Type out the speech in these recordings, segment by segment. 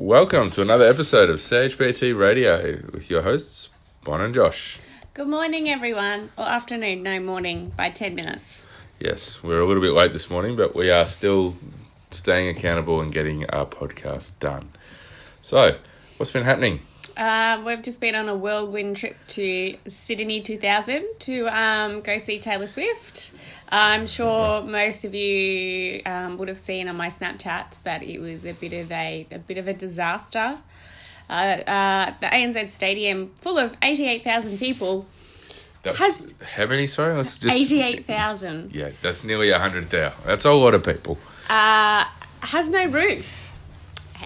Welcome to another episode of CHPT Radio with your hosts, Bon and Josh. Good morning, everyone. Or afternoon, no morning, by 10 minutes. Yes, we're a little bit late this morning, but we are still staying accountable and getting our podcast done. So, what's been happening? Uh, we've just been on a whirlwind trip to Sydney 2000 to um, go see Taylor Swift. I'm sure most of you um, would have seen on my Snapchats that it was a bit of a, a bit of a disaster. Uh, uh, the ANZ Stadium, full of 88,000 people, That's Has- how many? Sorry, let's just 88,000, Yeah, that's nearly a hundred thousand. That's a lot of people. uh, has no roof.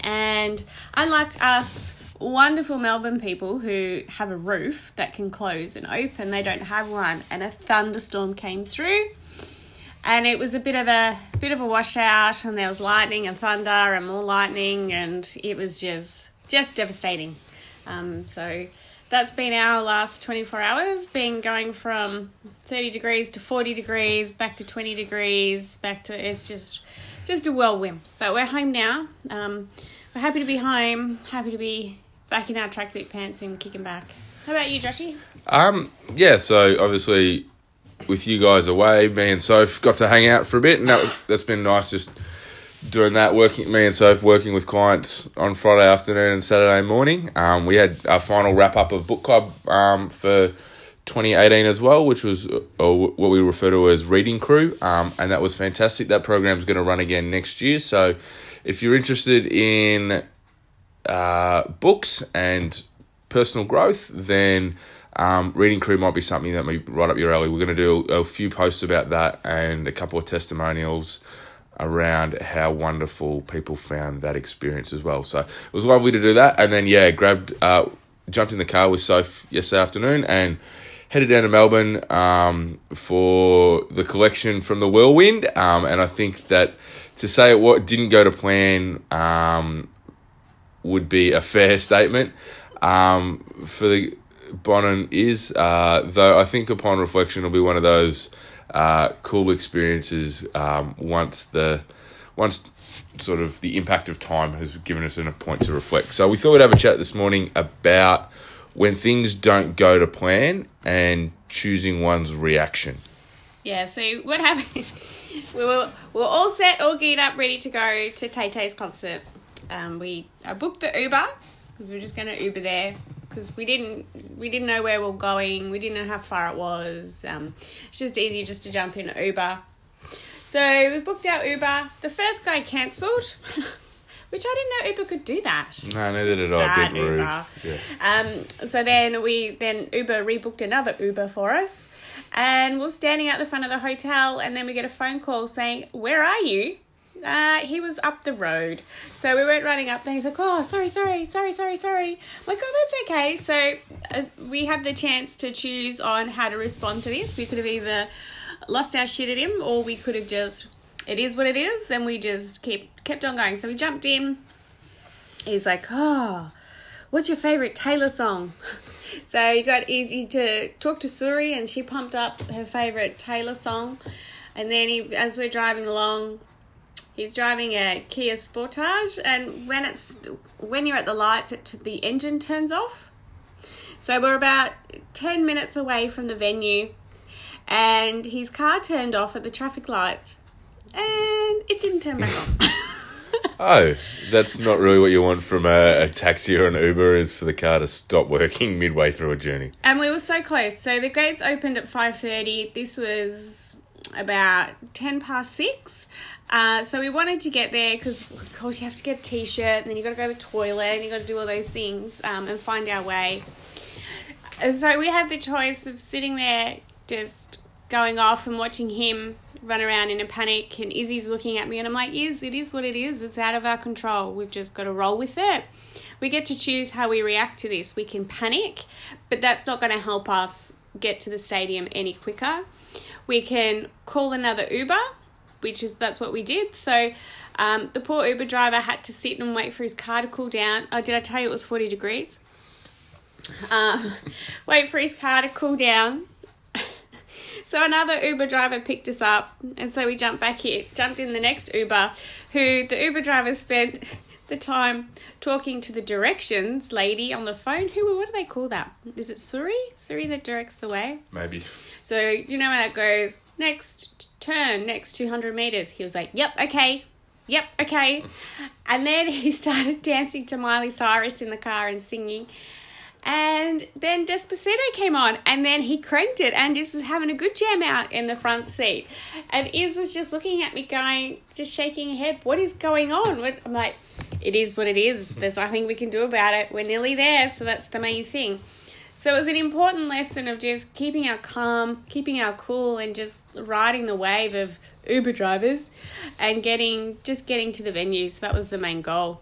And unlike us wonderful Melbourne people who have a roof that can close and open, they don't have one. And a thunderstorm came through. And it was a bit of a bit of a washout, and there was lightning and thunder and more lightning, and it was just just devastating. Um, so that's been our last 24 hours, been going from 30 degrees to 40 degrees, back to 20 degrees, back to it's just just a whirlwind. But we're home now. Um, we're happy to be home, happy to be back in our tracksuit pants and kicking back. How about you, Joshy? Um, yeah. So obviously, with you guys away, me and Soph got to hang out for a bit, and that, that's been nice. Just doing that, working me and Soph working with clients on Friday afternoon and Saturday morning. Um, we had our final wrap up of book club um, for 2018 as well, which was uh, what we refer to as reading crew, um, and that was fantastic. That program's going to run again next year. So, if you're interested in uh, books and personal growth, then um, reading crew might be something that may right up your alley. We're going to do a few posts about that and a couple of testimonials around how wonderful people found that experience as well. So it was lovely to do that, and then yeah, grabbed, uh, jumped in the car with Soph yesterday afternoon and headed down to Melbourne um, for the collection from the Whirlwind. Um, and I think that to say it what didn't go to plan um, would be a fair statement. Um, for the Bonin is, uh, though I think upon reflection, it'll be one of those uh, cool experiences um, once the once sort of the impact of time has given us a point to reflect. So we thought we'd have a chat this morning about when things don't go to plan and choosing one's reaction. Yeah, so what happened? we were we were all set, all geared up, ready to go to Tay Tay's concert. Um, we I booked the Uber because we are just going to Uber there because we didn't we didn't know where we were going. We didn't know how far it was. Um, it's just easy just to jump in Uber. So we booked our Uber. The first guy cancelled, which I didn't know Uber could do that. No, neither did I. Bad. Uber. Yeah. Um, so then we then Uber rebooked another Uber for us, and we're standing at the front of the hotel, and then we get a phone call saying, "Where are you?" Uh, he was up the road, so we weren't running up there. He's like, "Oh, sorry, sorry, sorry, sorry, sorry." I'm like, "Oh, that's okay." So uh, we had the chance to choose on how to respond to this. We could have either lost our shit at him, or we could have just, it is what it is, and we just kept kept on going. So we jumped in. He's like, "Oh." what's your favorite Taylor song? So he got Izzy to talk to Siri, and she pumped up her favorite Taylor song. And then he, as we're driving along, he's driving a Kia Sportage, and when it's when you're at the lights, it the engine turns off. So we're about ten minutes away from the venue, and his car turned off at the traffic lights, and it didn't turn back on. Oh, that's not really what you want from a, a taxi or an Uber is for the car to stop working midway through a journey. and we were so close. So the gates opened at five thirty. This was about ten past six. Uh, so we wanted to get there because, of course, you have to get a t-shirt, and then you've got to go to the toilet, and you've got to do all those things um, and find our way. So we had the choice of sitting there, just going off and watching him run around in a panic. And Izzy's looking at me, and I'm like, "Iz, it is what it is. It's out of our control. We've just got to roll with it." We get to choose how we react to this. We can panic, but that's not going to help us get to the stadium any quicker. We can call another Uber, which is that's what we did. So um, the poor Uber driver had to sit and wait for his car to cool down. Oh, did I tell you it was forty degrees? Um, wait for his car to cool down. So another Uber driver picked us up, and so we jumped back here, jumped in the next Uber, who the Uber driver spent the time talking to the directions lady on the phone. Who? What do they call that? Is it Siri? Siri that directs the way. Maybe. So you know how it goes. Next turn, next two hundred meters. He was like, "Yep, okay." Yep, okay. And then he started dancing to Miley Cyrus in the car and singing. And then Despacito came on, and then he cranked it and just was having a good jam out in the front seat. And Iz was just looking at me, going, just shaking her head, What is going on? I'm like, It is what it is. There's nothing we can do about it. We're nearly there, so that's the main thing. So it was an important lesson of just keeping our calm, keeping our cool, and just riding the wave of Uber drivers and getting just getting to the venue. So that was the main goal.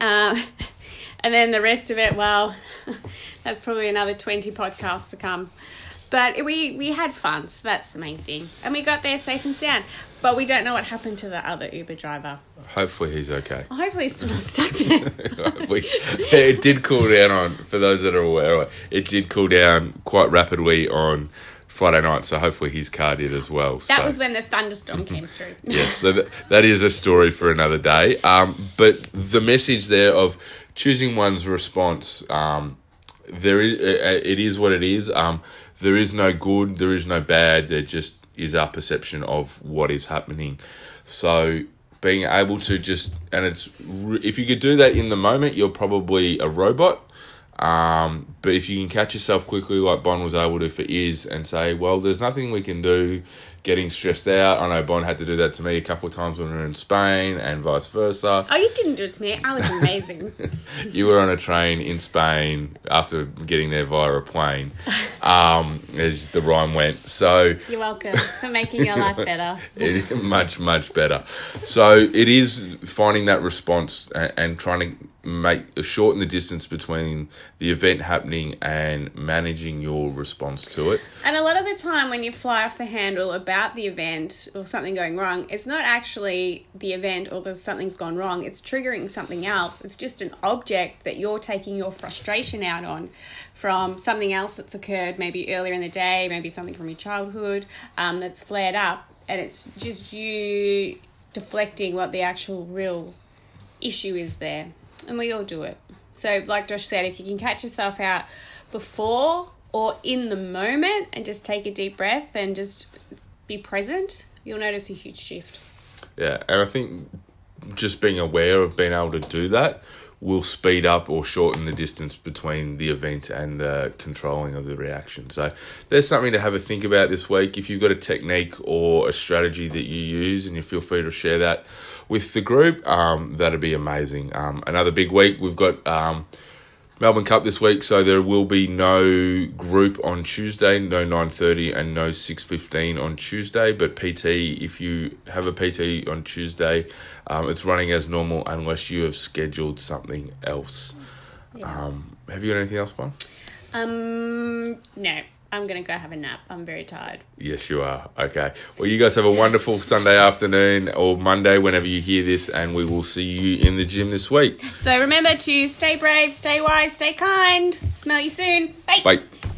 Um, and then the rest of it, well, that's probably another 20 podcasts to come. But we, we had fun, so that's the main thing. And we got there safe and sound. But we don't know what happened to the other Uber driver. Hopefully he's okay. Hopefully he's still not stuck there. we, it did cool down on, for those that are aware, it did cool down quite rapidly on Friday night, so hopefully his car did as well. That so. was when the thunderstorm came through. yes, so that, that is a story for another day. Um, but the message there of choosing one's response, um, there is, it is what it is. Um, there is no good, there is no bad. There just is our perception of what is happening. So being able to just and it's if you could do that in the moment, you're probably a robot. Um, but if you can catch yourself quickly, like Bon was able to for years, and say, "Well, there's nothing we can do," getting stressed out. I know Bon had to do that to me a couple of times when we were in Spain, and vice versa. Oh, you didn't do it to me. I was amazing. You were on a train in Spain after getting there via a plane, um, as the rhyme went. So You're welcome for making your life better. it, much much better. So it is finding that response and, and trying to make shorten the distance between the event happening and managing your response to it. And a lot of the time, when you fly off the handle about the event or something going wrong, it's not actually the event or that something's gone wrong. It's triggering something else. It's just an object that you're taking your frustration out on from something else that's occurred maybe earlier in the day, maybe something from your childhood um, that's flared up. And it's just you deflecting what the actual real issue is there. And we all do it. So, like Josh said, if you can catch yourself out before or in the moment and just take a deep breath and just be present, you'll notice a huge shift. Yeah, and I think just being aware of being able to do that will speed up or shorten the distance between the event and the controlling of the reaction. So there's something to have a think about this week. If you've got a technique or a strategy that you use and you feel free to share that with the group, um, that'd be amazing. Um, another big week. We've got um, Melbourne Cup this week, so there will be no group on Tuesday, no 9.30 and no 6.15 on Tuesday, but PT, if you have a PT on Tuesday, um, it's running as normal unless you have scheduled something else. Um, have you got anything else, Bon? Um, no, I'm gonna go have a nap. I'm very tired. Yes, you are. Okay. Well, you guys have a wonderful Sunday afternoon or Monday whenever you hear this, and we will see you in the gym this week. So remember to stay brave, stay wise, stay kind. Smell you soon. Bye. Bye.